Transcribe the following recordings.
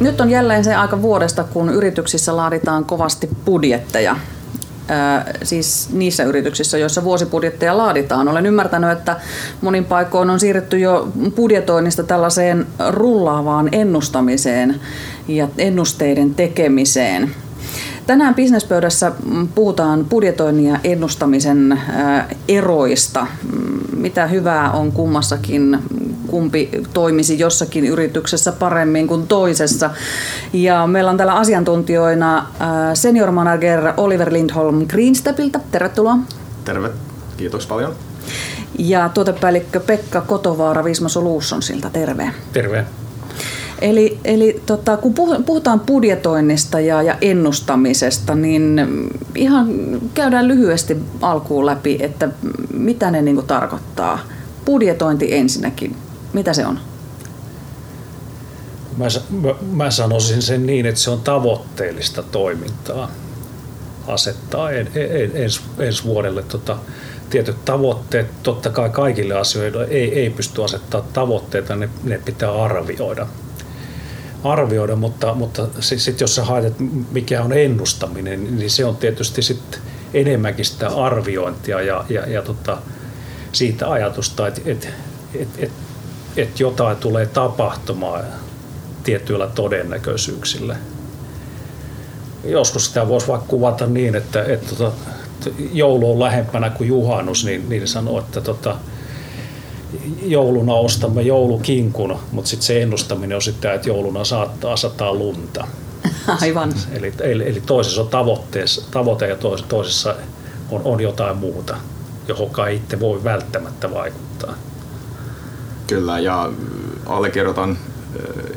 Nyt on jälleen se aika vuodesta, kun yrityksissä laaditaan kovasti budjetteja. Ö, siis niissä yrityksissä, joissa vuosibudjetteja laaditaan. Olen ymmärtänyt, että monin paikoin on siirretty jo budjetoinnista tällaiseen rullaavaan ennustamiseen ja ennusteiden tekemiseen. Tänään bisnespöydässä puhutaan budjetoinnin ja ennustamisen eroista. Mitä hyvää on kummassakin, kumpi toimisi jossakin yrityksessä paremmin kuin toisessa. Ja meillä on täällä asiantuntijoina senior manager Oliver Lindholm Greenstepiltä. Tervetuloa. Terve, kiitos paljon. Ja tuotepäällikkö Pekka Kotovaara Visma Solutionsilta. Terve. Terve. Eli, eli tota, kun puhutaan budjetoinnista ja, ja ennustamisesta, niin ihan käydään lyhyesti alkuun läpi, että mitä ne niin tarkoittaa. Budjetointi ensinnäkin, mitä se on? Mä, mä, mä sanoisin sen niin, että se on tavoitteellista toimintaa asettaa en, en, ens, ensi vuodelle tota, tietyt tavoitteet. Totta kai kaikille asioille ei, ei pysty asettamaan tavoitteita, ne, ne pitää arvioida arvioida, mutta, mutta sitten jos sä haet, että mikä on ennustaminen, niin se on tietysti sitten enemmänkin sitä arviointia ja, ja, ja tota, siitä ajatusta, että et, et, et, et jotain tulee tapahtumaan tietyillä todennäköisyyksillä. Joskus sitä voisi vaikka kuvata niin, että, että, tota, joulu on lähempänä kuin juhannus, niin, niin sanoo, että tota, jouluna ostamme joulukinkun, mutta sitten se ennustaminen on sitten, että jouluna saattaa sataa lunta. Aivan. Eli, eli, eli toisessa on tavoite ja toisessa on, on jotain muuta, johon ei itse voi välttämättä vaikuttaa. Kyllä, ja allekirjoitan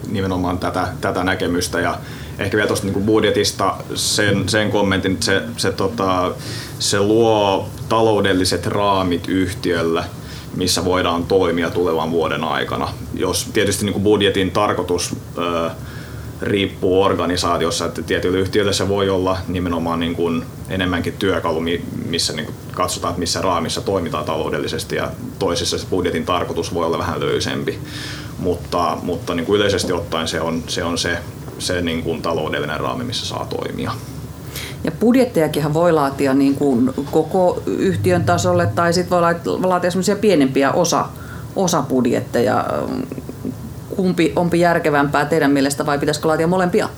nimenomaan tätä, tätä näkemystä ja ehkä vielä tuosta niin budjetista sen, sen kommentin, että se, se, tota, se luo taloudelliset raamit yhtiölle – missä voidaan toimia tulevan vuoden aikana. Jos tietysti niin kuin budjetin tarkoitus ö, riippuu organisaatiossa, että tietyllä yhtiöllä se voi olla nimenomaan niin kuin enemmänkin työkalu, missä niin kuin katsotaan, että missä raamissa toimitaan taloudellisesti ja toisessa se budjetin tarkoitus voi olla vähän löysempi, mutta, mutta niin kuin yleisesti ottaen se on se, on se, se niin kuin taloudellinen raami, missä saa toimia. Ja budjettejakin voi laatia niin kuin koko yhtiön tasolle tai sitten voi laatia semmoisia pienempiä osa, osabudjetteja. Kumpi onpi järkevämpää teidän mielestä vai pitäisikö laatia molempia?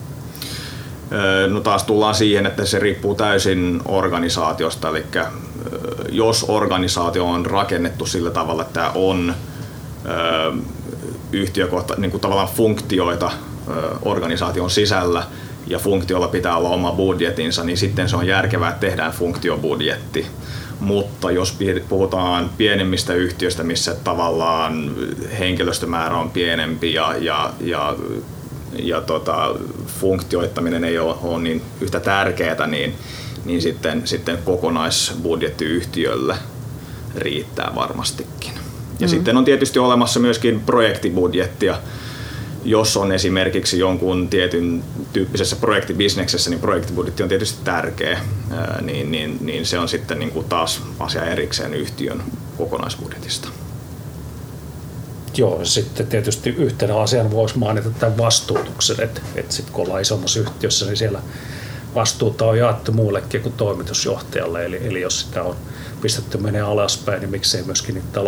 No taas tullaan siihen, että se riippuu täysin organisaatiosta. Eli jos organisaatio on rakennettu sillä tavalla, että on yhtiökohta, niin kuin tavallaan funktioita organisaation sisällä, ja funktiolla pitää olla oma budjetinsa, niin sitten se on järkevää, että tehdään funktiobudjetti. Mutta jos puhutaan pienemmistä yhtiöistä, missä tavallaan henkilöstömäärä on pienempi ja, ja, ja, ja tota, funktioittaminen ei ole, ole niin yhtä tärkeää, niin, niin sitten, sitten kokonaisbudjetti yhtiölle riittää varmastikin. Ja mm. sitten on tietysti olemassa myöskin projektibudjettia, jos on esimerkiksi jonkun tietyn tyyppisessä projektibisneksessä, niin projektibudjetti on tietysti tärkeä, niin, niin, niin se on sitten niin kuin taas asia erikseen yhtiön kokonaisbudjetista. Joo, sitten tietysti yhtenä asian voisi mainita tämän vastuutuksen, että, että sitten kun ollaan isommassa yhtiössä, niin siellä vastuuta on jaettu muullekin kuin toimitusjohtajalle, eli, eli jos sitä on pistetty menee alaspäin, niin miksei myöskin niitä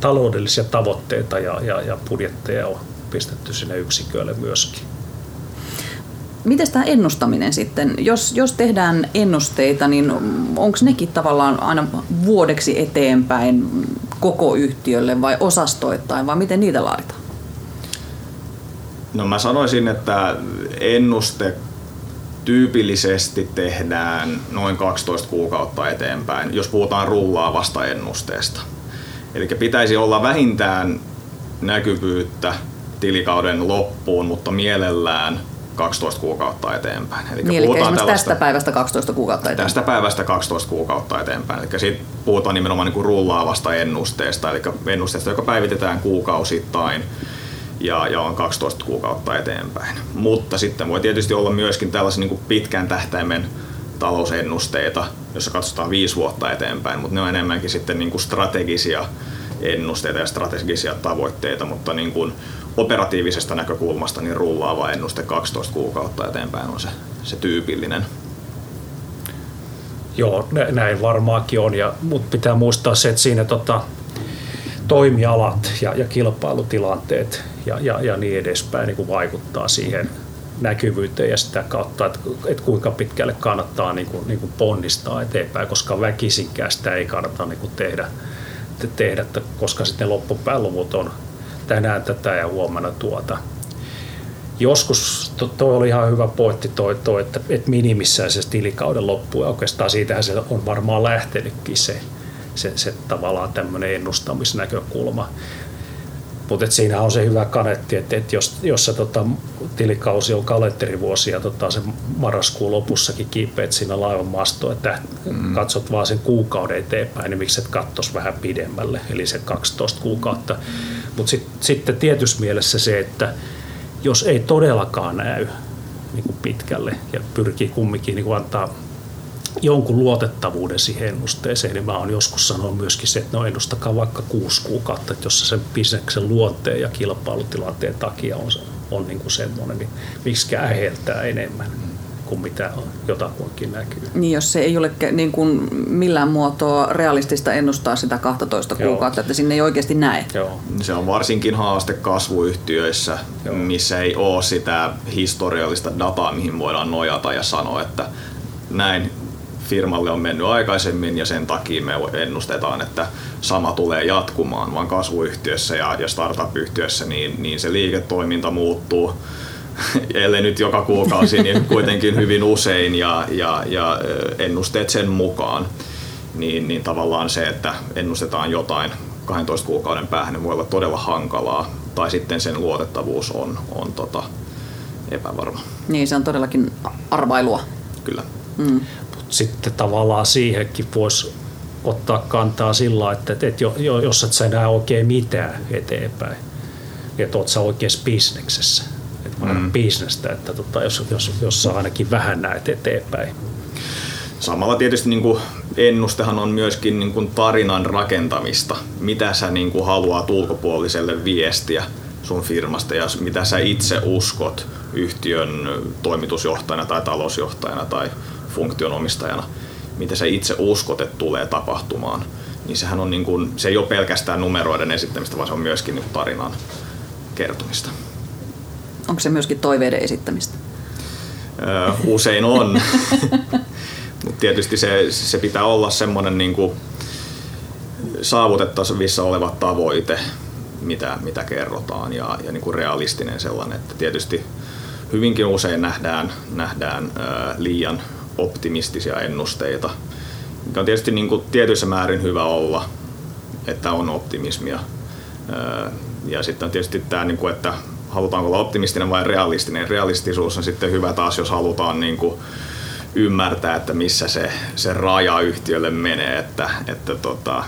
taloudellisia tavoitteita ja, ja, ja budjetteja ole pistetty sinne yksiköille myöskin. Miten tämä ennustaminen sitten, jos, jos tehdään ennusteita, niin onko nekin tavallaan aina vuodeksi eteenpäin koko yhtiölle vai osastoittain, vai miten niitä laaditaan? No mä sanoisin, että ennuste tyypillisesti tehdään noin 12 kuukautta eteenpäin, jos puhutaan rullaavasta ennusteesta. Eli pitäisi olla vähintään näkyvyyttä tilikauden loppuun, mutta mielellään 12 kuukautta eteenpäin. Eli, niin, puhutaan tästä päivästä 12 kuukautta eteenpäin. Tästä päivästä 12 kuukautta eteenpäin. Eli siitä puhutaan nimenomaan niin kuin rullaavasta ennusteesta, eli ennusteesta, joka päivitetään kuukausittain ja, ja on 12 kuukautta eteenpäin. Mutta sitten voi tietysti olla myöskin tällaisia niin kuin pitkän tähtäimen talousennusteita, jossa katsotaan viisi vuotta eteenpäin, mutta ne on enemmänkin sitten niin kuin strategisia ennusteita ja strategisia tavoitteita, mutta niin kuin operatiivisesta näkökulmasta niin rullaava ennuste 12 kuukautta eteenpäin on se, se tyypillinen. Joo, näin varmaankin on, ja, mutta pitää muistaa se, että siinä tota, toimialat ja, ja kilpailutilanteet ja, ja, ja niin edespäin niin kuin vaikuttaa siihen näkyvyyteen ja sitä kautta, että, että kuinka pitkälle kannattaa niin kuin, niin kuin ponnistaa eteenpäin, koska väkisinkään sitä ei kannata niin kuin tehdä, tehdä, koska sitten loppupäälluvut on tänään tätä ja huomenna tuota. Joskus to oli ihan hyvä pointti toi, toi että, että minimissään se tilikauden loppu ja oikeastaan siitähän se on varmaan lähtenytkin se, se, se tavallaan tämmöinen ennustamisnäkökulma. Mutta siinä on se hyvä kanetti, että, et jos, jos se tota, tilikausi on kalenterivuosi ja tota, se marraskuun lopussakin kiipeät siinä laivan mastoon, että mm. katsot vaan sen kuukauden eteenpäin, niin miksi et katsos vähän pidemmälle, eli se 12 kuukautta. Mutta sit, sitten tietyssä mielessä se, että jos ei todellakaan näy niin kuin pitkälle ja pyrkii kumminkin niin kuin antaa jonkun luotettavuuden siihen ennusteeseen, niin mä oon joskus sanonut myöskin se, että no ennustakaa vaikka kuusi kuukautta, että jos se sen bisneksen luonteen ja kilpailutilanteen takia on, on niin kuin semmoinen, niin miksi äheltää enemmän kuin mitä jotakuinkin näkyy. Niin, jos se ei ole niin kuin millään muotoa realistista ennustaa sitä 12 Joo. kuukautta, että sinne ei oikeasti näe. Joo. Se on varsinkin haaste kasvuyhtiöissä, Joo. missä ei ole sitä historiallista dataa, mihin voidaan nojata ja sanoa, että näin firmalle on mennyt aikaisemmin ja sen takia me ennustetaan, että sama tulee jatkumaan, vaan kasvuyhtiössä ja, ja startup-yhtiössä niin, niin se liiketoiminta muuttuu ellei nyt joka kuukausi, niin kuitenkin hyvin usein ja, ja, ja ennusteet sen mukaan. Niin, niin tavallaan se, että ennustetaan jotain 12 kuukauden päähän, niin voi olla todella hankalaa. Tai sitten sen luotettavuus on, on tota, epävarma. Niin, se on todellakin arvailua. Kyllä. Mm sitten tavallaan siihenkin voisi ottaa kantaa sillä, että, että jo, jos et sä näe oikein mitään eteenpäin, että oot sä oikeassa bisneksessä. Että mm. bisnestä, että tota, jos, jos, jos sä ainakin vähän näet eteenpäin. Samalla tietysti niin kuin ennustehan on myöskin niin kuin tarinan rakentamista. Mitä sä niin kuin haluat ulkopuoliselle viestiä sun firmasta ja mitä sä itse uskot yhtiön toimitusjohtajana tai talousjohtajana tai funktionomistajana, mitä sä itse uskot, että tulee tapahtumaan, niin sehän on niin kuin, se ei ole pelkästään numeroiden esittämistä, vaan se on myöskin niin tarinan kertomista. Onko se myöskin toiveiden esittämistä? Öö, usein on. Mutta tietysti se, se pitää olla semmoinen niin kuin saavutettavissa oleva tavoite, mitä, mitä kerrotaan ja, ja niin kuin realistinen sellainen. Että tietysti hyvinkin usein nähdään, nähdään ää, liian optimistisia ennusteita, mikä on tietysti niin kuin tietyissä määrin hyvä olla, että on optimismia. Ja sitten on tietysti tämä, niin kuin, että halutaanko olla optimistinen vai realistinen. Realistisuus on sitten hyvä taas, jos halutaan niin kuin ymmärtää, että missä se, se raja yhtiölle menee, että, että tota,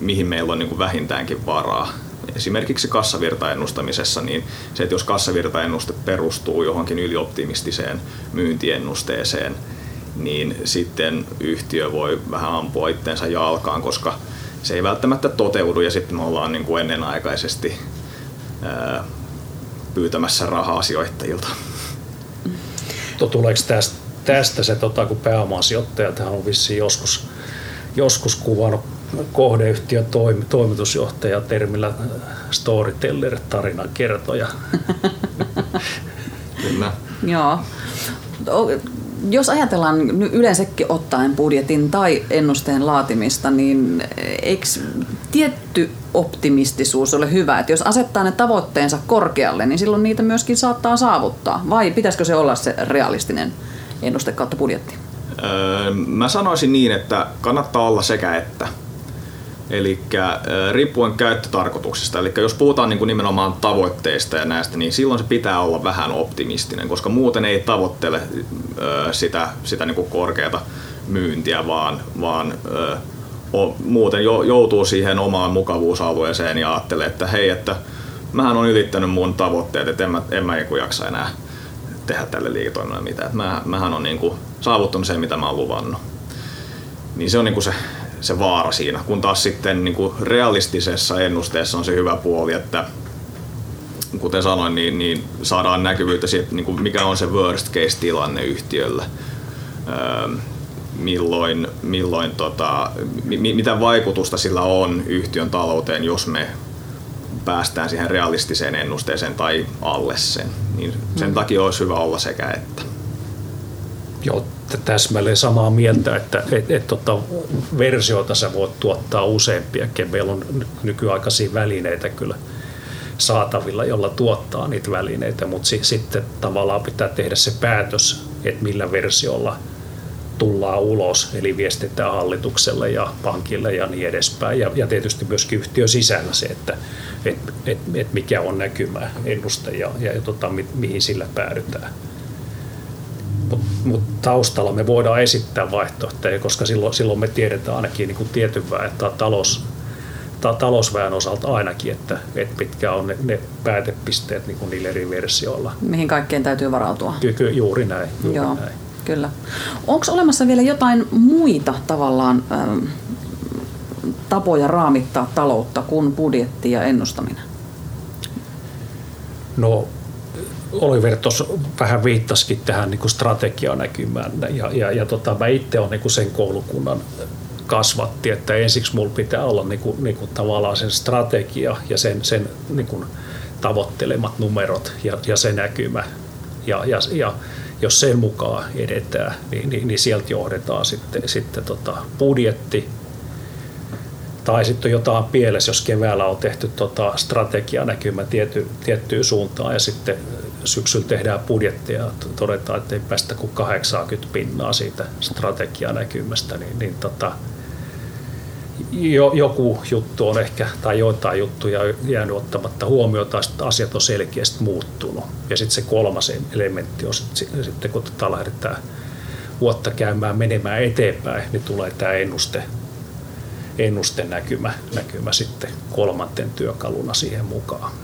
mihin meillä on niin kuin vähintäänkin varaa. Esimerkiksi kassavirtaennustamisessa, niin se, että jos kassavirtaennuste perustuu johonkin ylioptimistiseen myyntiennusteeseen, niin sitten yhtiö voi vähän ampua itteensä jalkaan, koska se ei välttämättä toteudu ja sitten me ollaan niin kuin ennenaikaisesti ää, pyytämässä rahaa sijoittajilta. Tuleeko tästä, tästä se, tota, kun pääomasijoittajat on vissiin joskus, joskus kuvannut kohdeyhtiön toimi, toimitusjohtaja termillä storyteller, tarinan kertoja. Kyllä. Joo jos ajatellaan yleensäkin ottaen budjetin tai ennusteen laatimista, niin eikö tietty optimistisuus ole hyvä? Että jos asettaa ne tavoitteensa korkealle, niin silloin niitä myöskin saattaa saavuttaa. Vai pitäisikö se olla se realistinen ennuste kautta budjetti? Öö, mä sanoisin niin, että kannattaa olla sekä että. Eli riippuen käyttötarkoituksesta, eli jos puhutaan niin kuin nimenomaan tavoitteista ja näistä, niin silloin se pitää olla vähän optimistinen, koska muuten ei tavoittele sitä, sitä niin kuin korkeata myyntiä, vaan, vaan muuten joutuu siihen omaan mukavuusalueeseen ja ajattelee, että hei, että mähän on ylittänyt mun tavoitteet, että en mä, en mä jaksa enää tehdä tälle liiketoiminnalle mitään. Mä, mähän on niin kuin saavuttanut sen, mitä mä oon luvannut. Niin se on niin kuin se se vaara siinä, kun taas sitten niin kuin realistisessa ennusteessa on se hyvä puoli, että kuten sanoin, niin, niin saadaan näkyvyyttä siitä, niin kuin mikä on se worst case tilanne yhtiöllä. Öö, milloin, milloin tota, mi, mitä vaikutusta sillä on yhtiön talouteen, jos me päästään siihen realistiseen ennusteeseen tai alle sen. Niin sen mm. takia olisi hyvä olla sekä että. Joo, täsmälleen samaa mieltä, että et, et, tota, versioita sä voit tuottaa useampia, meillä on nykyaikaisia välineitä kyllä saatavilla, jolla tuottaa niitä välineitä, mutta si, sitten tavallaan pitää tehdä se päätös, että millä versiolla tullaan ulos, eli viestitään hallitukselle ja pankille ja niin edespäin. Ja, ja tietysti myöskin yhtiön sisällä se, että et, et, et mikä on näkymä, ennuste ja, ja, ja tota, mi, mihin sillä päädytään mutta mut taustalla me voidaan esittää vaihtoehtoja, koska silloin, silloin me tiedetään ainakin niin kuin tietyn väen tai talous, tai talousväen osalta ainakin, että, että mitkä on ne, ne päätepisteet niin kuin niillä eri versioilla. Mihin kaikkeen täytyy varautua. Ky- juuri näin. Juuri Joo, näin. Kyllä. Onko olemassa vielä jotain muita tavallaan ähm, tapoja raamittaa taloutta kuin budjetti ja ennustaminen? No Oliver tuossa vähän viittasikin tähän niin strategianäkymään ja, ja, ja tota, mä itse olen niin sen koulukunnan kasvatti, että ensiksi mulla pitää olla niin kuin, niin kuin tavallaan sen strategia ja sen, sen niin kuin tavoittelemat numerot ja, ja se näkymä. Ja, ja, ja jos sen mukaan edetään, niin, niin, niin sieltä johdetaan sitten, sitten tota budjetti, tai sitten jotain pielessä, jos keväällä on tehty tota strategianäkymä tiety, tiettyyn suuntaan ja sitten syksyllä tehdään budjettia ja todetaan, että ei päästä kuin 80 pinnaa siitä strategianäkymästä, niin, niin tota, jo, joku juttu on ehkä, tai joitain juttuja jäänyt ottamatta huomioon, tai asiat on selkeästi muuttunut. Ja sitten se kolmas elementti on sitten, kun tätä lähdetään vuotta käymään menemään eteenpäin, niin tulee tämä ennuste, ennusten näkymä, näkymä sitten kolmanten työkaluna siihen mukaan.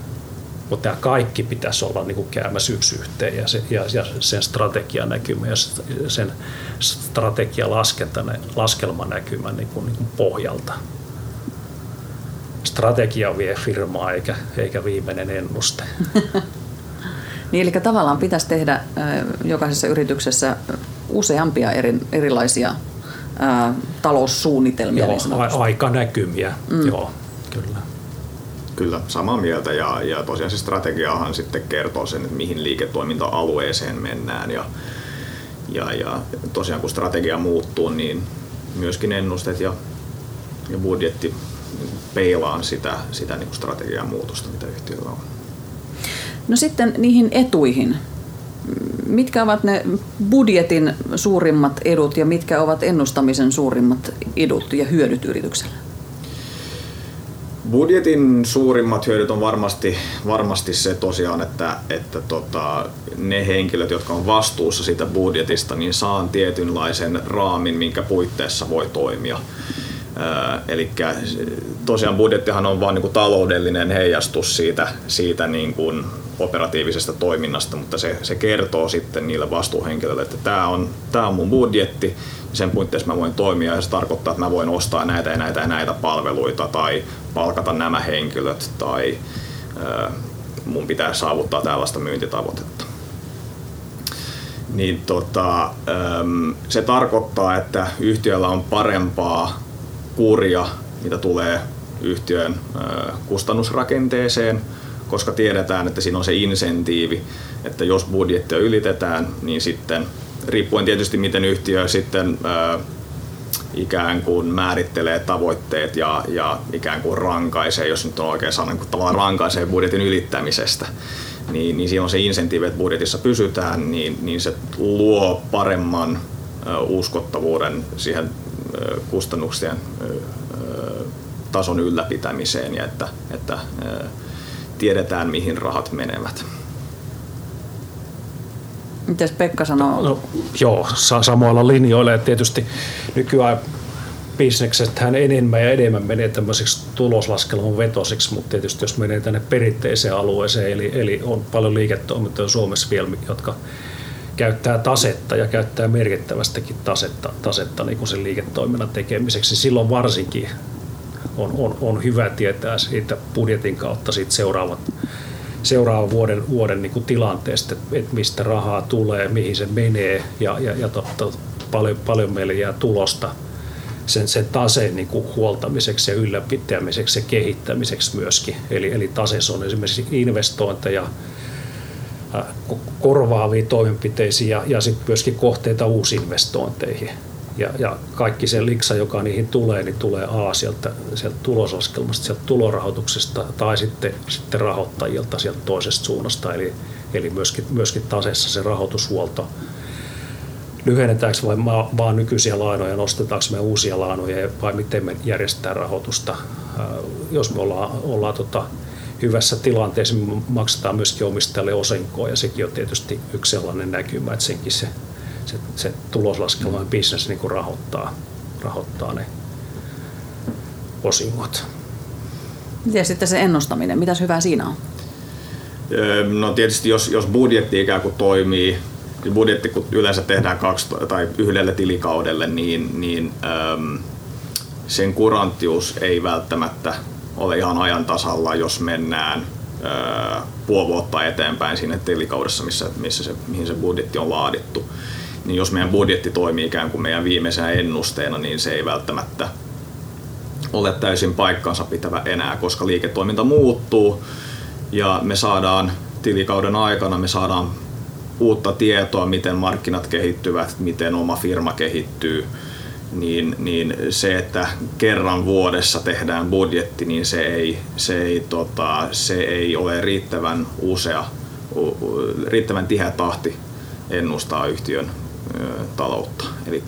Mutta tämä kaikki pitäisi olla niin käymässä yksi yhteen ja, se, ja, ja sen strategianäkymä ja sen strategialaskelmanäkymän niin kuin, niin kuin pohjalta. Strategia vie firmaa eikä, eikä viimeinen ennuste. niin, eli tavallaan pitäisi tehdä jokaisessa yrityksessä useampia eri, erilaisia ää, taloussuunnitelmia. Joo, niin a- aikanäkymiä, mm. joo, kyllä. Kyllä, samaa mieltä ja, ja tosiaan se strategiahan sitten kertoo sen, että mihin liiketoiminta-alueeseen mennään ja, ja, ja tosiaan kun strategia muuttuu, niin myöskin ennusteet ja, ja budjetti peilaan sitä, sitä niin strategian muutosta, mitä yhtiöllä on. No sitten niihin etuihin. Mitkä ovat ne budjetin suurimmat edut ja mitkä ovat ennustamisen suurimmat edut ja hyödyt yrityksellä? Budjetin suurimmat hyödyt on varmasti, varmasti se tosiaan, että, että tota, ne henkilöt, jotka on vastuussa siitä budjetista, niin saa tietynlaisen raamin, minkä puitteissa voi toimia. Eli tosiaan budjettihan on vain niin taloudellinen heijastus siitä, siitä niin kuin operatiivisesta toiminnasta, mutta se, se kertoo sitten niille vastuuhenkilöille, että tämä on, tämä on mun budjetti, sen puitteissa mä voin toimia ja se tarkoittaa, että mä voin ostaa näitä ja näitä ja näitä palveluita tai palkata nämä henkilöt tai mun pitää saavuttaa tällaista myyntitavoitetta. Niin tota, se tarkoittaa, että yhtiöllä on parempaa kuria, mitä tulee yhtiön kustannusrakenteeseen, koska tiedetään, että siinä on se insentiivi, että jos budjettia ylitetään, niin sitten riippuen tietysti miten yhtiö sitten ikään kuin määrittelee tavoitteet ja, ja ikään kuin rankaisee, jos nyt on oikein sana, niin tavallaan rankaisee budjetin ylittämisestä, niin, niin siinä on se insentiivi, että budjetissa pysytään, niin, niin se luo paremman uskottavuuden siihen kustannuksien tason ylläpitämiseen ja että, että tiedetään mihin rahat menevät. Mitäs Pekka sanoo? No, joo, samoilla linjoilla ja tietysti nykyään bisnekset hän enemmän ja enemmän menee tämmöiseksi tuloslaskelman vetosiksi, mutta tietysti jos menee tänne perinteiseen alueeseen, eli, eli on paljon liiketoimintoja Suomessa vielä, jotka käyttää tasetta ja käyttää merkittävästäkin tasetta, tasetta niin kuin sen liiketoiminnan tekemiseksi. Silloin varsinkin on, on, on hyvä tietää siitä budjetin kautta siitä seuraavat seuraavan vuoden, vuoden niin kuin tilanteesta, että, että mistä rahaa tulee, mihin se menee ja, ja, ja totta, paljon, paljon meille jää tulosta sen, sen taseen niin kuin huoltamiseksi ja ylläpitämiseksi ja kehittämiseksi myöskin. Eli, eli taseessa on esimerkiksi investointeja, korvaavia toimenpiteisiin ja, ja sitten myöskin kohteita uusinvestointeihin. Ja, ja kaikki se liksa, joka niihin tulee, niin tulee A sieltä, sieltä tuloslaskelmasta, sieltä tulorahoituksesta tai sitten, sitten rahoittajilta sieltä toisesta suunnasta. Eli, eli myöskin, myöskin taseessa se rahoitushuolto lyhennetäänkö vai vaan nykyisiä lainoja, nostetaanko me uusia lainoja vai miten me järjestetään rahoitusta. Jos me ollaan, ollaan tota, hyvässä tilanteessa, me maksetaan myöskin omistajalle osinkoa ja sekin on tietysti yksi sellainen näkymä, että senkin se, se, se tuloslaskelman bisnes niin kuin rahoittaa, rahoittaa ne osingot. Miten sitten se ennustaminen, mitäs hyvää siinä on? No tietysti jos, jos budjetti ikään kuin toimii budjetti kun yleensä tehdään kaksi tai yhdelle tilikaudelle, niin, niin äm, sen kuranttius ei välttämättä ole ihan ajan tasalla, jos mennään ää, puoli vuotta eteenpäin siinä tilikaudessa, missä, missä se, mihin se budjetti on laadittu. Niin jos meidän budjetti toimii ikään kuin meidän viimeisenä ennusteena, niin se ei välttämättä ole täysin paikkansa pitävä enää, koska liiketoiminta muuttuu ja me saadaan tilikauden aikana me saadaan uutta tietoa, miten markkinat kehittyvät, miten oma firma kehittyy, niin, niin se, että kerran vuodessa tehdään budjetti, niin se ei, se ei, tota, se ei ole riittävän usea, riittävän tiheä tahti ennustaa yhtiön taloutta. Eli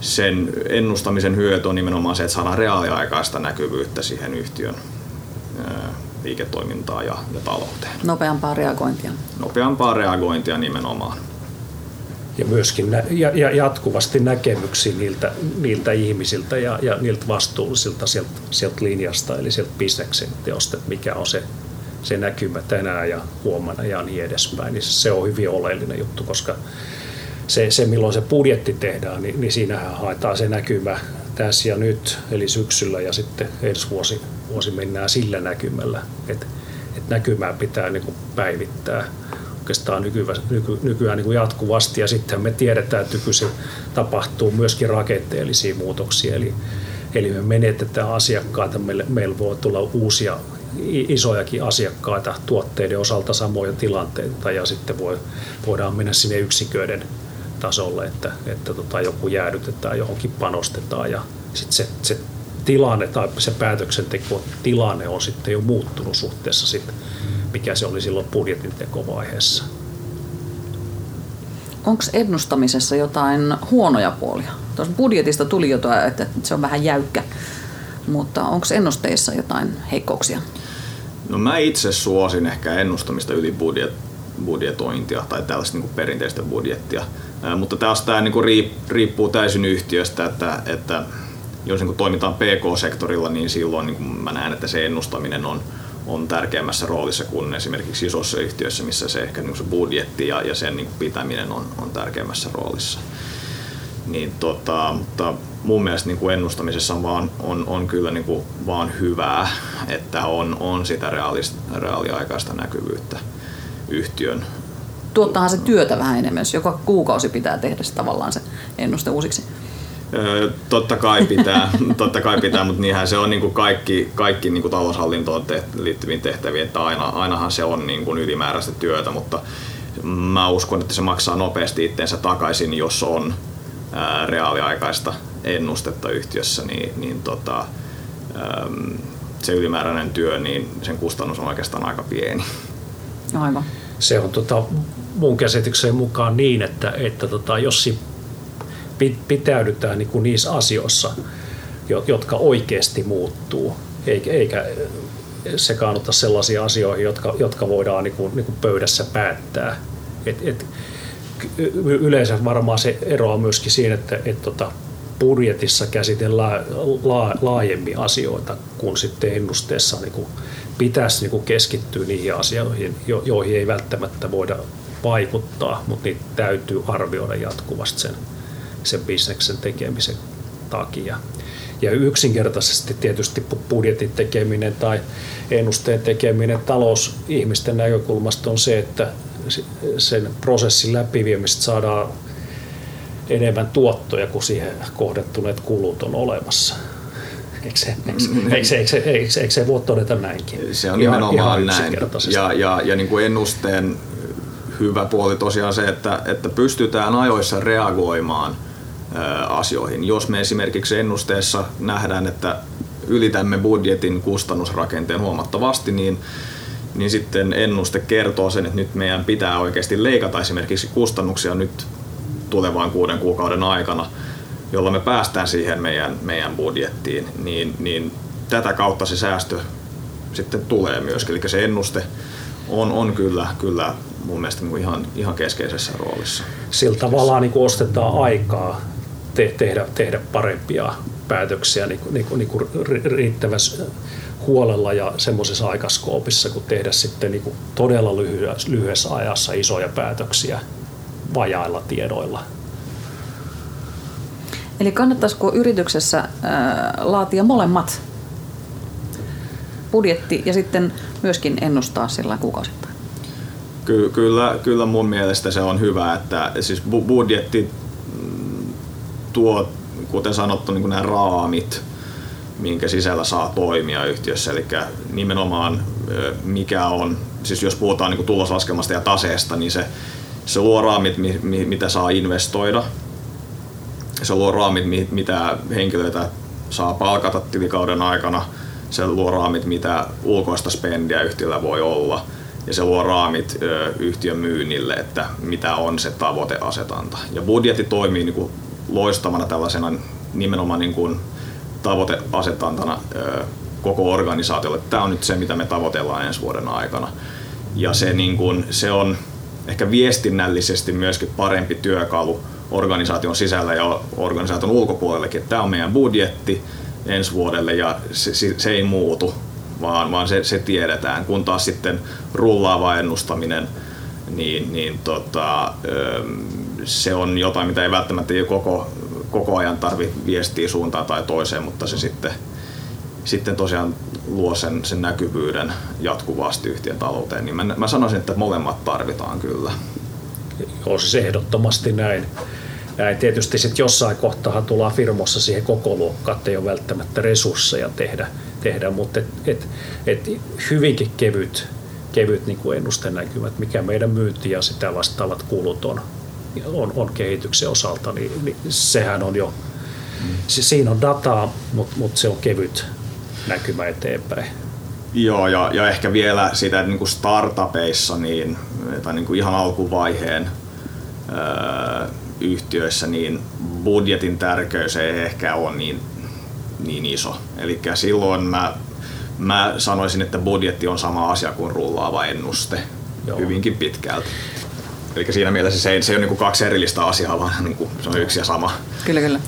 sen ennustamisen hyöty on nimenomaan se, että saadaan reaaliaikaista näkyvyyttä siihen yhtiön liiketoimintaan ja, ja talouteen. Nopeampaa reagointia. Nopeampaa reagointia nimenomaan. Ja myöskin nä- ja, ja jatkuvasti näkemyksiä niiltä, niiltä ihmisiltä ja, ja niiltä vastuullisilta sieltä, sieltä linjasta, eli sieltä bisneksen teosta, että mikä on se, se näkymä tänään ja huomenna ja niin edespäin. Niin se on hyvin oleellinen juttu, koska se, se milloin se budjetti tehdään, niin, niin siinähän haetaan se näkymä tässä ja nyt, eli syksyllä ja sitten ensi vuosi, vuosi mennään sillä näkymällä, että, että näkymää pitää niin kuin päivittää. Oikeastaan nykyvä, nyky, nykyään niin kuin jatkuvasti ja sitten me tiedetään, että nykyisin tapahtuu myöskin rakenteellisia muutoksia, eli, eli me menetetään asiakkaita, meille, meillä voi tulla uusia isojakin asiakkaita tuotteiden osalta samoja tilanteita ja sitten voi, voidaan mennä sinne yksiköiden tasolle, että, että tota, joku jäädytetään, johonkin panostetaan ja sitten se, se tilanne tai se päätöksenteko tilanne on sitten jo muuttunut suhteessa sitten, mikä se oli silloin budjetin tekovaiheessa. Onko ennustamisessa jotain huonoja puolia? Tuossa budjetista tuli jotain, että se on vähän jäykkä, mutta onko ennusteissa jotain heikkouksia? No mä itse suosin ehkä ennustamista yli budjet, budjetointia tai tällaista niin perinteistä budjettia. Mutta taas tämä niin riippuu täysin yhtiöstä, että, että jos niin toimitaan PK-sektorilla, niin silloin niin mä näen, että se ennustaminen on, on tärkeämmässä roolissa kuin esimerkiksi isossa yhtiössä, missä se ehkä niin se budjetti ja, ja sen niin pitäminen on, on tärkeämmässä roolissa. Niin tota, mutta mun mielestä niin kuin ennustamisessa on, vaan, on, on kyllä niin kuin vaan hyvää, että on, on sitä reaaliaikaista näkyvyyttä yhtiön tuottaahan se työtä vähän enemmän, jos joka kuukausi pitää tehdä se tavallaan se ennuste uusiksi. Öö, totta kai pitää, totta kai pitää mutta niinhän se on niin kuin kaikki, kaikki niin kuin taloushallintoon te- liittyviin tehtäviin, että aina, ainahan se on niin kuin ylimääräistä työtä, mutta mä uskon, että se maksaa nopeasti itteensä takaisin, jos on ää, reaaliaikaista ennustetta yhtiössä, niin, niin tota, ää, se ylimääräinen työ, niin sen kustannus on oikeastaan aika pieni. Aivan. Se on tota, mun käsityksen mukaan niin, että, että tota, jos pitäydytään niin kuin niissä asioissa, jotka oikeasti muuttuu, eikä, sekaannuta sellaisiin asioihin, jotka, jotka voidaan niin kuin, niin kuin pöydässä päättää. Et, et, yleensä varmaan se eroaa myöskin siinä, että et, tota, budjetissa käsitellään la, laajemmin asioita, kun sitten ennusteessa niin kuin, pitäisi niin kuin keskittyä niihin asioihin, joihin ei välttämättä voida vaikuttaa, mutta niitä täytyy arvioida jatkuvasti sen, sen bisneksen tekemisen takia. Ja yksinkertaisesti tietysti budjetin tekeminen tai ennusteen tekeminen talousihmisten näkökulmasta on se, että sen prosessin läpiviemistä saadaan enemmän tuottoja kuin siihen kohdettuneet kulut on olemassa. Eikö se, eikö, eikö, eikö, eikö, eikö se voi todeta näinkin? Se on ihan, nimenomaan ihan näin. Ja, ja, ja niin kuin ennusteen hyvä puoli tosiaan se, että, että pystytään ajoissa reagoimaan asioihin. Jos me esimerkiksi ennusteessa nähdään, että ylitämme budjetin kustannusrakenteen huomattavasti, niin, niin sitten ennuste kertoo sen, että nyt meidän pitää oikeasti leikata esimerkiksi kustannuksia nyt tulevan kuuden kuukauden aikana, jolloin me päästään siihen meidän, meidän budjettiin, niin, niin tätä kautta se säästö sitten tulee myöskin. Eli se ennuste on, on kyllä, kyllä mun mielestä niin kuin ihan, ihan keskeisessä roolissa. Sillä tavalla niin kuin ostetaan aikaa te, tehdä, tehdä parempia päätöksiä niin kuin, niin kuin, niin kuin riittävässä huolella ja semmoisessa aikaskoopissa, kun tehdä sitten niin kuin todella lyhyessä, lyhyessä ajassa isoja päätöksiä vajailla tiedoilla. Eli kannattaisiko yrityksessä laatia molemmat budjetti ja sitten myöskin ennustaa sillä kuukausittain? Ky- kyllä, kyllä mun mielestä se on hyvä, että siis budjetti mm, tuo, kuten sanottu, niin nämä raamit, minkä sisällä saa toimia yhtiössä. Eli nimenomaan mikä on, siis jos puhutaan niin tuloslaskelmasta ja taseesta, niin se, se luo raamit, mitä saa investoida. Se luo raamit, mitä henkilöitä saa palkata tilikauden aikana. Se luo raamit, mitä ulkoista spendiä yhtiöllä voi olla. Ja se luo raamit yhtiön myynnille, että mitä on se tavoiteasetanta. Ja budjetti toimii niin kuin loistavana tällaisena nimenomaan niin kuin tavoiteasetantana koko organisaatiolle. Tämä on nyt se, mitä me tavoitellaan ensi vuoden aikana. Ja se, niin kuin, se on ehkä viestinnällisesti myöskin parempi työkalu organisaation sisällä ja organisaation ulkopuolellekin. Tämä on meidän budjetti ensi vuodelle ja se, se ei muutu, vaan, vaan se, se tiedetään. Kun taas sitten rullaava ennustaminen, niin, niin tota, se on jotain, mitä ei välttämättä koko koko ajan tarvi viestiä suuntaan tai toiseen, mutta se sitten, sitten tosiaan luo sen, sen näkyvyyden jatkuvasti yhtiön talouteen, niin mä, mä sanoisin, että molemmat tarvitaan kyllä. Joo, siis ehdottomasti näin. näin. Tietysti sitten jossain kohtaa tullaan firmossa siihen koko luokkaan, että ei ole välttämättä resursseja tehdä, tehdä mutta et, et, et hyvinkin kevyt, kevyt niin kuin ennustenäkymät, mikä meidän myynti ja sitä vastaavat kulut on, on, on kehityksen osalta, niin, niin sehän on jo, mm. siinä on dataa, mutta mut se on kevyt näkymä eteenpäin. Joo, ja, ja ehkä vielä sitä, että niin kuin startupeissa niin, tai niin kuin ihan alkuvaiheen öö, yhtiöissä, niin budjetin tärkeys ei ehkä ole niin, niin iso. Eli silloin mä, mä sanoisin, että budjetti on sama asia kuin rullaava ennuste Joo. hyvinkin pitkälti. Eli siinä mielessä se ei, se ei ole niin kaksi erillistä asiaa, vaan niin kuin se on yksi ja sama. Kyllä, kyllä.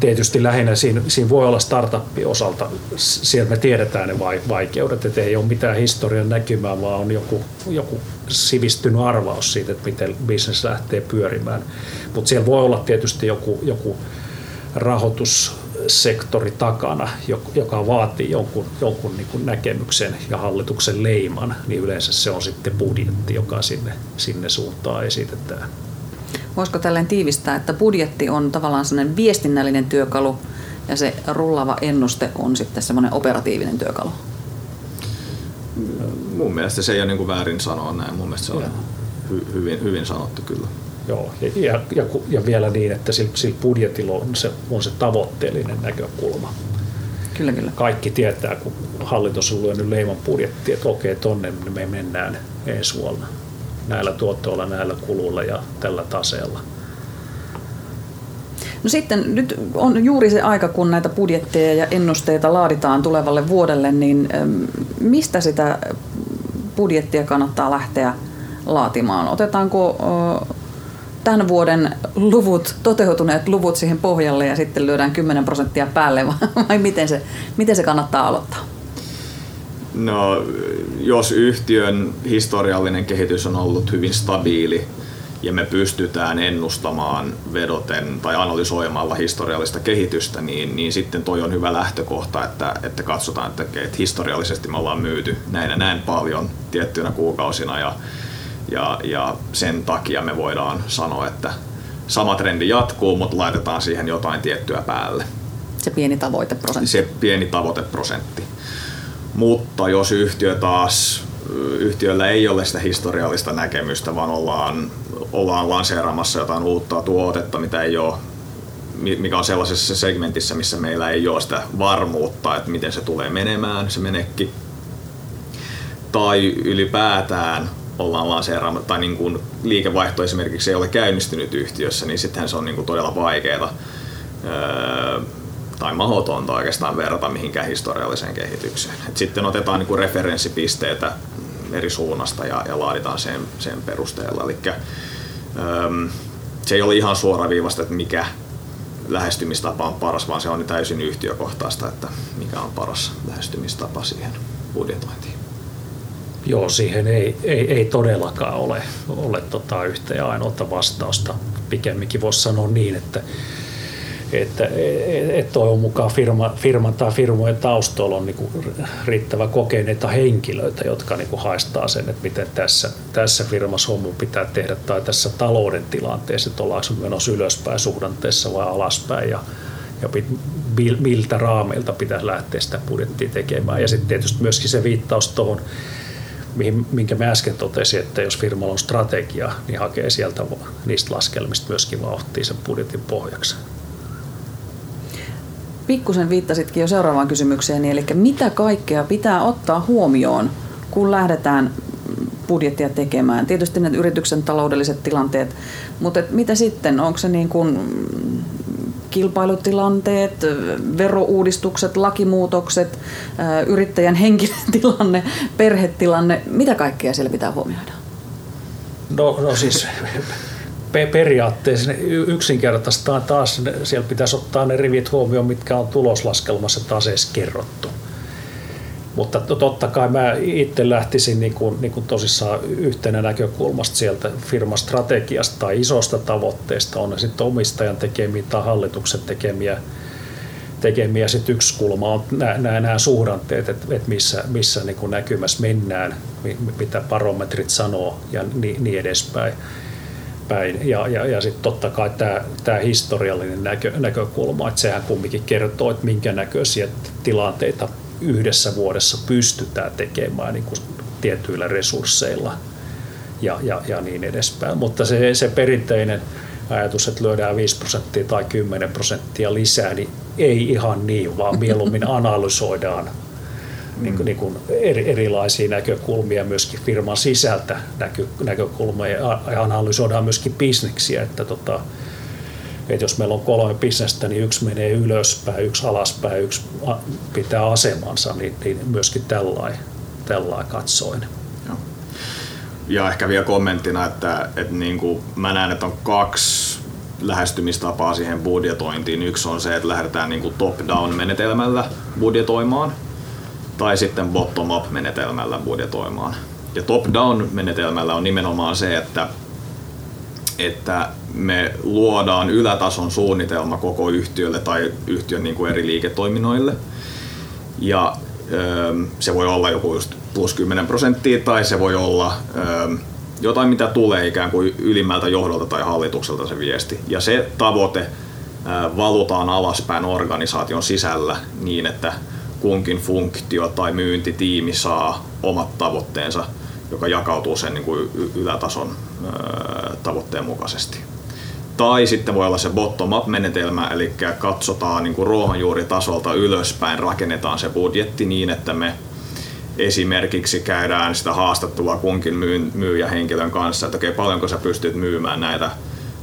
Tietysti lähinnä siinä, siinä voi olla startupin osalta, sieltä me tiedetään ne vaikeudet, että ei ole mitään historian näkymää, vaan on joku, joku sivistynyt arvaus siitä, että miten bisnes lähtee pyörimään. Mutta siellä voi olla tietysti joku, joku rahoitus sektori takana, joka vaatii jonkun, jonkun niin kuin näkemyksen ja hallituksen leiman, niin yleensä se on sitten budjetti, joka sinne, sinne suuntaan esitetään. Voisiko tällainen tiivistää, että budjetti on tavallaan sellainen viestinnällinen työkalu ja se rullava ennuste on sitten semmoinen operatiivinen työkalu? Mun mielestä se ei ole niin kuin väärin sanoa näin. Mun mielestä se on hy, hyvin, hyvin sanottu kyllä. Joo, ja, ja, ja vielä niin, että sillä, sillä budjetilla on se, on se tavoitteellinen näkökulma. Kyllä, kyllä. Kaikki tietää, kun hallitus on lyönyt leiman budjetti, että okei, tonne me mennään ensi vuonna näillä tuottoilla, näillä kuluilla ja tällä taseella. No sitten nyt on juuri se aika, kun näitä budjetteja ja ennusteita laaditaan tulevalle vuodelle, niin mistä sitä budjettia kannattaa lähteä laatimaan? Otetaanko tämän vuoden luvut, toteutuneet luvut siihen pohjalle ja sitten lyödään 10 prosenttia päälle vai miten se, miten se kannattaa aloittaa? No, jos yhtiön historiallinen kehitys on ollut hyvin stabiili ja me pystytään ennustamaan vedoten tai analysoimalla historiallista kehitystä, niin, niin sitten toi on hyvä lähtökohta, että, että katsotaan, että, että historiallisesti me ollaan myyty näin ja näin paljon tiettyinä kuukausina ja, ja, ja sen takia me voidaan sanoa, että sama trendi jatkuu, mutta laitetaan siihen jotain tiettyä päälle. Se pieni tavoiteprosentti. Se pieni tavoiteprosentti. Mutta jos yhtiö taas yhtiöllä ei ole sitä historiallista näkemystä, vaan ollaan, ollaan lanseeraamassa jotain uutta tuotetta, mitä ei ole, mikä on sellaisessa segmentissä, missä meillä ei ole sitä varmuutta, että miten se tulee menemään, se menekki. Tai ylipäätään ollaan lanseeraamassa, tai niin kuin liikevaihto esimerkiksi ei ole käynnistynyt yhtiössä, niin sittenhän se on niin kuin todella vaikeaa öö, tai mahdotonta oikeastaan verrata mihinkään historialliseen kehitykseen. Et sitten otetaan niin kuin referenssipisteitä eri suunnasta ja, ja laaditaan sen, sen perusteella. Eli se ei ole ihan suoraviivasta, että mikä lähestymistapa on paras, vaan se on täysin yhtiökohtaista, että mikä on paras lähestymistapa siihen budjetointiin. Joo, siihen ei, ei, ei todellakaan ole, ole tota yhtä ja ainoata vastausta. Pikemminkin voisi sanoa niin, että että et toivon mukaan firma, firman tai firmojen taustoilla on niinku riittävä kokeneita henkilöitä, jotka niinku haistaa sen, että miten tässä, tässä firmassa hommu pitää tehdä tai tässä talouden tilanteessa, että ollaanko menossa ylöspäin suhdanteessa vai alaspäin ja, ja miltä raameilta pitäisi lähteä sitä budjettia tekemään. Ja sitten tietysti myöskin se viittaus tuohon mihin, minkä mä äsken totesin, että jos firmalla on strategia, niin hakee sieltä niistä laskelmista myöskin vauhtia sen budjetin pohjaksi. Pikkusen viittasitkin jo seuraavaan kysymykseen, eli mitä kaikkea pitää ottaa huomioon, kun lähdetään budjettia tekemään. Tietysti ne yrityksen taloudelliset tilanteet, mutta mitä sitten? Onko se niin kuin kilpailutilanteet, verouudistukset, lakimuutokset, yrittäjän henkilötilanne, perhetilanne, mitä kaikkea siellä pitää huomioida? No, no siis periaatteessa yksinkertaistaan taas siellä pitäisi ottaa ne rivit huomioon, mitkä on tuloslaskelmassa taseessa kerrottu. Mutta totta kai mä itse lähtisin niin kuin, niin kuin tosissaan yhtenä näkökulmasta sieltä firman strategiasta tai isosta tavoitteesta, on ne sitten omistajan tekemiä tai hallituksen tekemiä, tekemiä sit yksi kulma on nämä, suhdanteet, että, että missä, missä niin kuin näkymässä mennään, mitä barometrit sanoo ja niin, niin edespäin päin. Ja, ja, ja sitten totta kai tämä historiallinen näkö, näkökulma, että sehän kumminkin kertoo, että minkä näköisiä tilanteita yhdessä vuodessa pystytään tekemään niin kuin tietyillä resursseilla ja, ja, ja niin edespäin. Mutta se, se perinteinen ajatus, että lyödään 5 prosenttia tai 10 prosenttia lisää, niin ei ihan niin, vaan mieluummin analysoidaan niin kuin, niin kuin erilaisia näkökulmia myöskin firman sisältä näkö, näkökulmia ja analysoidaan myöskin bisneksiä, että tota, että jos meillä on kolme bisnestä, niin yksi menee ylöspäin, yksi alaspäin, yksi pitää asemansa, niin, niin myöskin tällainen tällai katsoin. Ja ehkä vielä kommenttina, että, että niin kuin mä näen, että on kaksi lähestymistapaa siihen budjetointiin. Yksi on se, että lähdetään niin kuin top-down menetelmällä budjetoimaan, tai sitten bottom-up menetelmällä budjetoimaan. Ja top-down menetelmällä on nimenomaan se, että, että me luodaan ylätason suunnitelma koko yhtiölle tai yhtiön niin kuin eri liiketoiminnoille. Ja se voi olla joku just plus 10 prosenttia tai se voi olla jotain, mitä tulee ikään kuin ylimmältä johdolta tai hallitukselta se viesti. Ja se tavoite valutaan alaspäin organisaation sisällä niin, että kunkin funktio tai myyntitiimi saa omat tavoitteensa, joka jakautuu sen niin kuin ylätason tavoitteen mukaisesti. Tai sitten voi olla se bottom-up-menetelmä, eli katsotaan niin kuin ruohonjuuritasolta ylöspäin, rakennetaan se budjetti niin, että me esimerkiksi käydään sitä haastattelua kunkin myyjähenkilön kanssa, että okei, okay, paljonko sä pystyt myymään näitä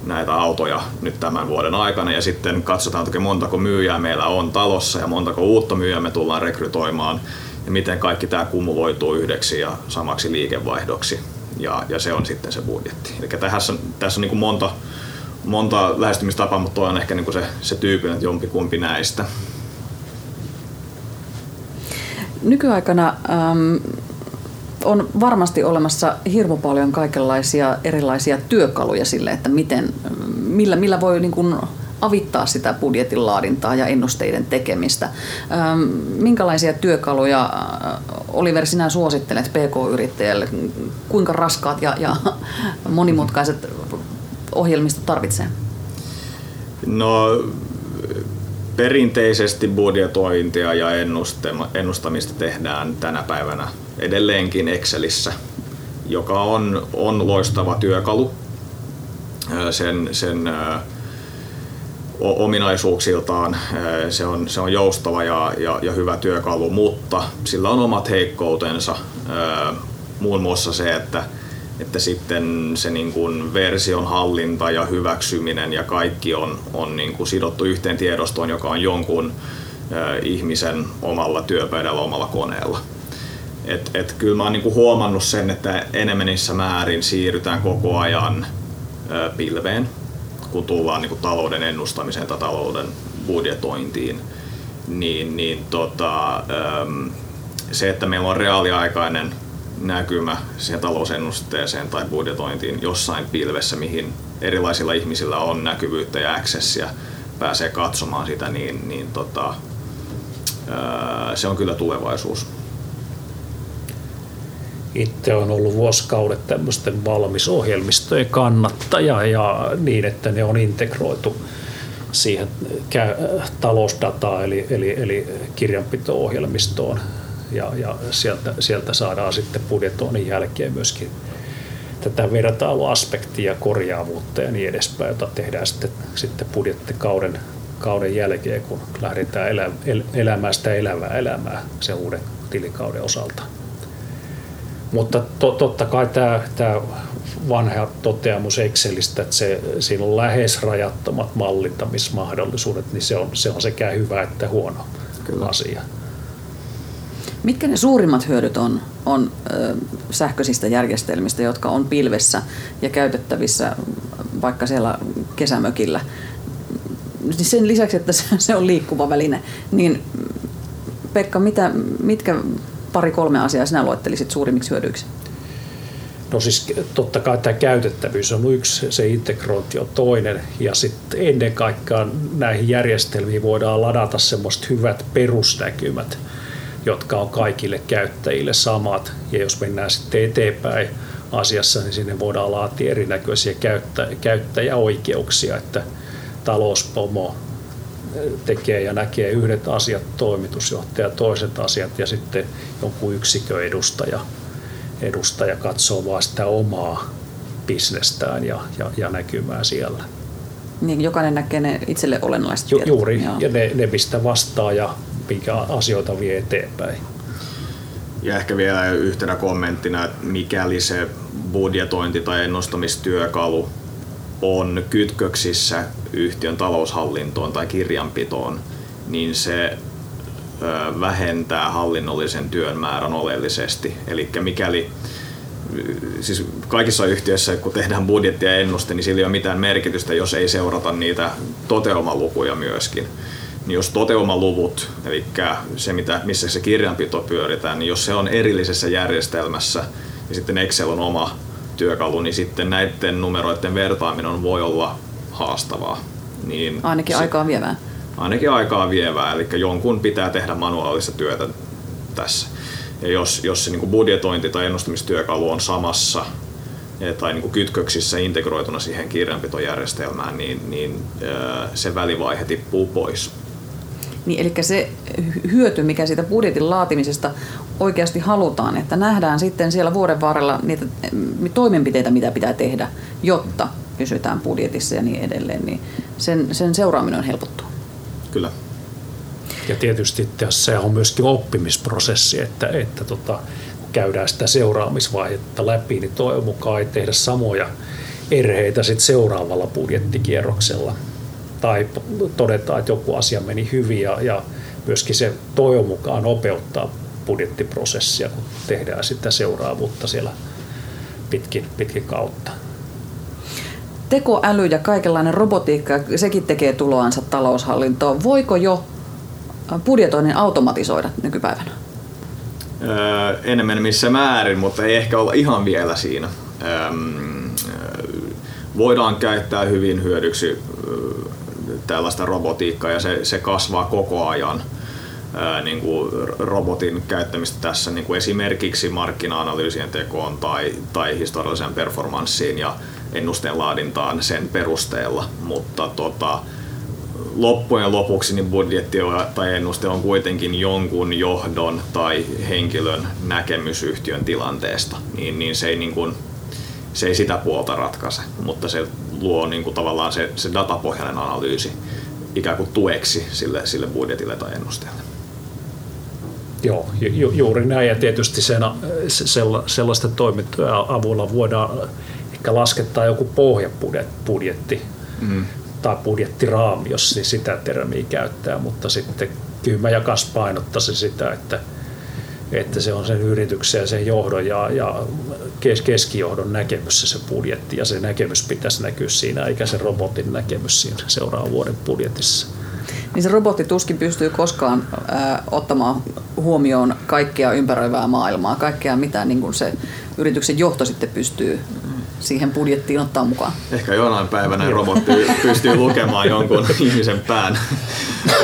näitä autoja nyt tämän vuoden aikana ja sitten katsotaan, että montako myyjää meillä on talossa ja montako uutta myyjää me tullaan rekrytoimaan ja miten kaikki tämä kumuloituu yhdeksi ja samaksi liikevaihdoksi ja, ja se on sitten se budjetti. Eli tässä on, tässä on niin kuin monta, monta lähestymistapaa, mutta tuo on ehkä niin kuin se, se tyypillinen, että jompikumpi näistä. Nykyaikana ähm, on varmasti olemassa hirmu paljon kaikenlaisia erilaisia työkaluja sille, että miten, millä, millä voi niin kuin avittaa sitä budjetin laadintaa ja ennusteiden tekemistä. Minkälaisia työkaluja, Oliver, sinä suosittelet PK-yrittäjälle? Kuinka raskaat ja, ja monimutkaiset ohjelmistot tarvitsee? No perinteisesti budjetointia ja ennustamista tehdään tänä päivänä edelleenkin Excelissä, joka on, on loistava työkalu. Sen, sen ominaisuuksiltaan se on, se on joustava ja, ja, ja hyvä työkalu, mutta sillä on omat heikkoutensa. Muun muassa se, että että sitten se niin kuin version hallinta ja hyväksyminen ja kaikki on, on niin kuin sidottu yhteen tiedostoon, joka on jonkun ihmisen omalla työpöydällä, omalla koneella. Et, et kyllä mä oon niin kuin huomannut sen, että enemmänissä määrin siirrytään koko ajan pilveen, kun tullaan niin kuin talouden ennustamiseen tai talouden budjetointiin. Niin, niin tota, se, että meillä on reaaliaikainen näkymä siihen talousennusteeseen tai budjetointiin jossain pilvessä, mihin erilaisilla ihmisillä on näkyvyyttä ja accessia, pääsee katsomaan sitä, niin, niin tota, se on kyllä tulevaisuus. Itse on ollut vuosikaudet tämmöisten valmisohjelmistojen kannattaja ja niin, että ne on integroitu siihen talousdataan eli, eli, eli kirjanpito-ohjelmistoon ja, ja sieltä, sieltä saadaan sitten budjetoinnin jälkeen myöskin tätä vertailuaspektia, korjaavuutta ja niin edespäin, jota tehdään sitten, sitten budjettikauden kauden jälkeen, kun lähdetään elä, el, elämään sitä elävää elämää sen uuden tilikauden osalta. Mutta to, totta kai tämä, tämä vanha toteamus Excelistä, että se, siinä on lähes rajattomat mallintamismahdollisuudet, niin se on, se on sekä hyvä että huono Kyllä. asia. Mitkä ne suurimmat hyödyt on, on ö, sähköisistä järjestelmistä, jotka on pilvessä ja käytettävissä vaikka siellä kesämökillä? Niin sen lisäksi, että se on liikkuva väline, niin Pekka, mitä, mitkä pari-kolme asiaa sinä luettelisit suurimmiksi hyödyiksi? No siis totta kai tämä käytettävyys on yksi, se integrointi on toinen ja sitten ennen kaikkea näihin järjestelmiin voidaan ladata semmoiset hyvät perusnäkymät – jotka on kaikille käyttäjille samat. Ja jos mennään sitten eteenpäin asiassa, niin sinne voidaan laatia erinäköisiä käyttä, käyttäjäoikeuksia, että talouspomo tekee ja näkee yhdet asiat, toimitusjohtaja toiset asiat ja sitten jonkun yksikön edustaja, edustaja katsoo vain sitä omaa bisnestään ja, ja, ja näkymää siellä. Niin, jokainen näkee ne itselle olennaiset Ju, Juuri, Joo. ja ne, ne mistä vastaa ja minkä asioita vie eteenpäin. Ja ehkä vielä yhtenä kommenttina, että mikäli se budjetointi tai ennustamistyökalu on kytköksissä yhtiön taloushallintoon tai kirjanpitoon, niin se vähentää hallinnollisen työn määrän oleellisesti. Eli mikäli siis kaikissa yhtiöissä, kun tehdään budjetti ja ennuste, niin sillä ei ole mitään merkitystä, jos ei seurata niitä toteumalukuja myöskin niin jos toteumaluvut, eli se mitä, missä se kirjanpito pyöritään, niin jos se on erillisessä järjestelmässä ja sitten Excel on oma työkalu, niin sitten näiden numeroiden vertaaminen voi olla haastavaa. Niin ainakin se, aikaa vievää. Ainakin aikaa vievää, eli jonkun pitää tehdä manuaalista työtä tässä. Ja jos, jos se niin budjetointi- tai ennustamistyökalu on samassa tai niin kuin kytköksissä integroituna siihen kirjanpitojärjestelmään, niin, niin se välivaihe tippuu pois. Niin, eli se hyöty, mikä siitä budjetin laatimisesta oikeasti halutaan, että nähdään sitten siellä vuoden varrella niitä mm, toimenpiteitä, mitä pitää tehdä, jotta pysytään budjetissa ja niin edelleen, niin sen, sen seuraaminen on helpottua. Kyllä. Ja tietysti tässä on myöskin oppimisprosessi, että, että tota, kun käydään sitä seuraamisvaihetta läpi, niin toivon mukaan ei tehdä samoja erheitä sit seuraavalla budjettikierroksella tai todetaan, että joku asia meni hyvin ja, ja myöskin se toivon mukaan nopeuttaa budjettiprosessia, kun tehdään sitä seuraavuutta siellä pitkin, pitkin kautta. Tekoäly ja kaikenlainen robotiikka, sekin tekee tuloansa taloushallintoon. Voiko jo budjetoinnin automatisoida nykypäivänä? enemmän missä määrin, mutta ei ehkä olla ihan vielä siinä. Voidaan käyttää hyvin hyödyksi tällaista robotiikkaa ja se, se kasvaa koko ajan. niin kuin robotin käyttämistä tässä niin kuin esimerkiksi markkina-analyysien tekoon tai, tai historialliseen performanssiin ja ennusteen laadintaan sen perusteella, mutta tota, loppujen lopuksi niin budjetti tai ennuste on kuitenkin jonkun johdon tai henkilön näkemys yhtiön tilanteesta, niin, niin se, ei niin kuin, se ei sitä puolta ratkaise, mutta se luo niin kuin tavallaan se, se datapohjainen analyysi ikään kuin tueksi sille, sille budjetille tai ennusteelle. Joo, ju, juuri näin. Ja tietysti sen, sellaisten toimintojen avulla voidaan ehkä laskettaa joku pohjabudjetti mm. tai budjettiraami, jos siis sitä termiä käyttää, mutta sitten kyllä mä jakas painottaisin sitä, että, että se on sen yrityksen ja sen johdon ja, ja keskijohdon näkemys se budjetti ja se näkemys pitäisi näkyä siinä eikä se robotin näkemys siinä seuraavan vuoden budjetissa. Niin se robotti tuskin pystyy koskaan äh, ottamaan huomioon kaikkea ympäröivää maailmaa, kaikkea mitä niin se yrityksen johto sitten pystyy siihen budjettiin ottaa mukaan. Ehkä jonain päivänä robotti pystyy lukemaan jonkun ihmisen pään,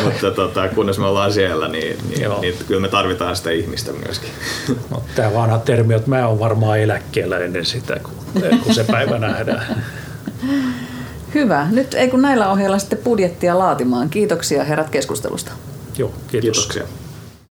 mutta tota, kunnes me ollaan siellä, niin, niin, niin kyllä me tarvitaan sitä ihmistä myöskin. No, tämä vanha termi, että mä oon varmaan eläkkeellä ennen sitä, kun, kun se päivä nähdään. Hyvä. Nyt ei kun näillä ohjeilla sitten budjettia laatimaan. Kiitoksia herrat keskustelusta. Joo, kiitos. Kiitoksia.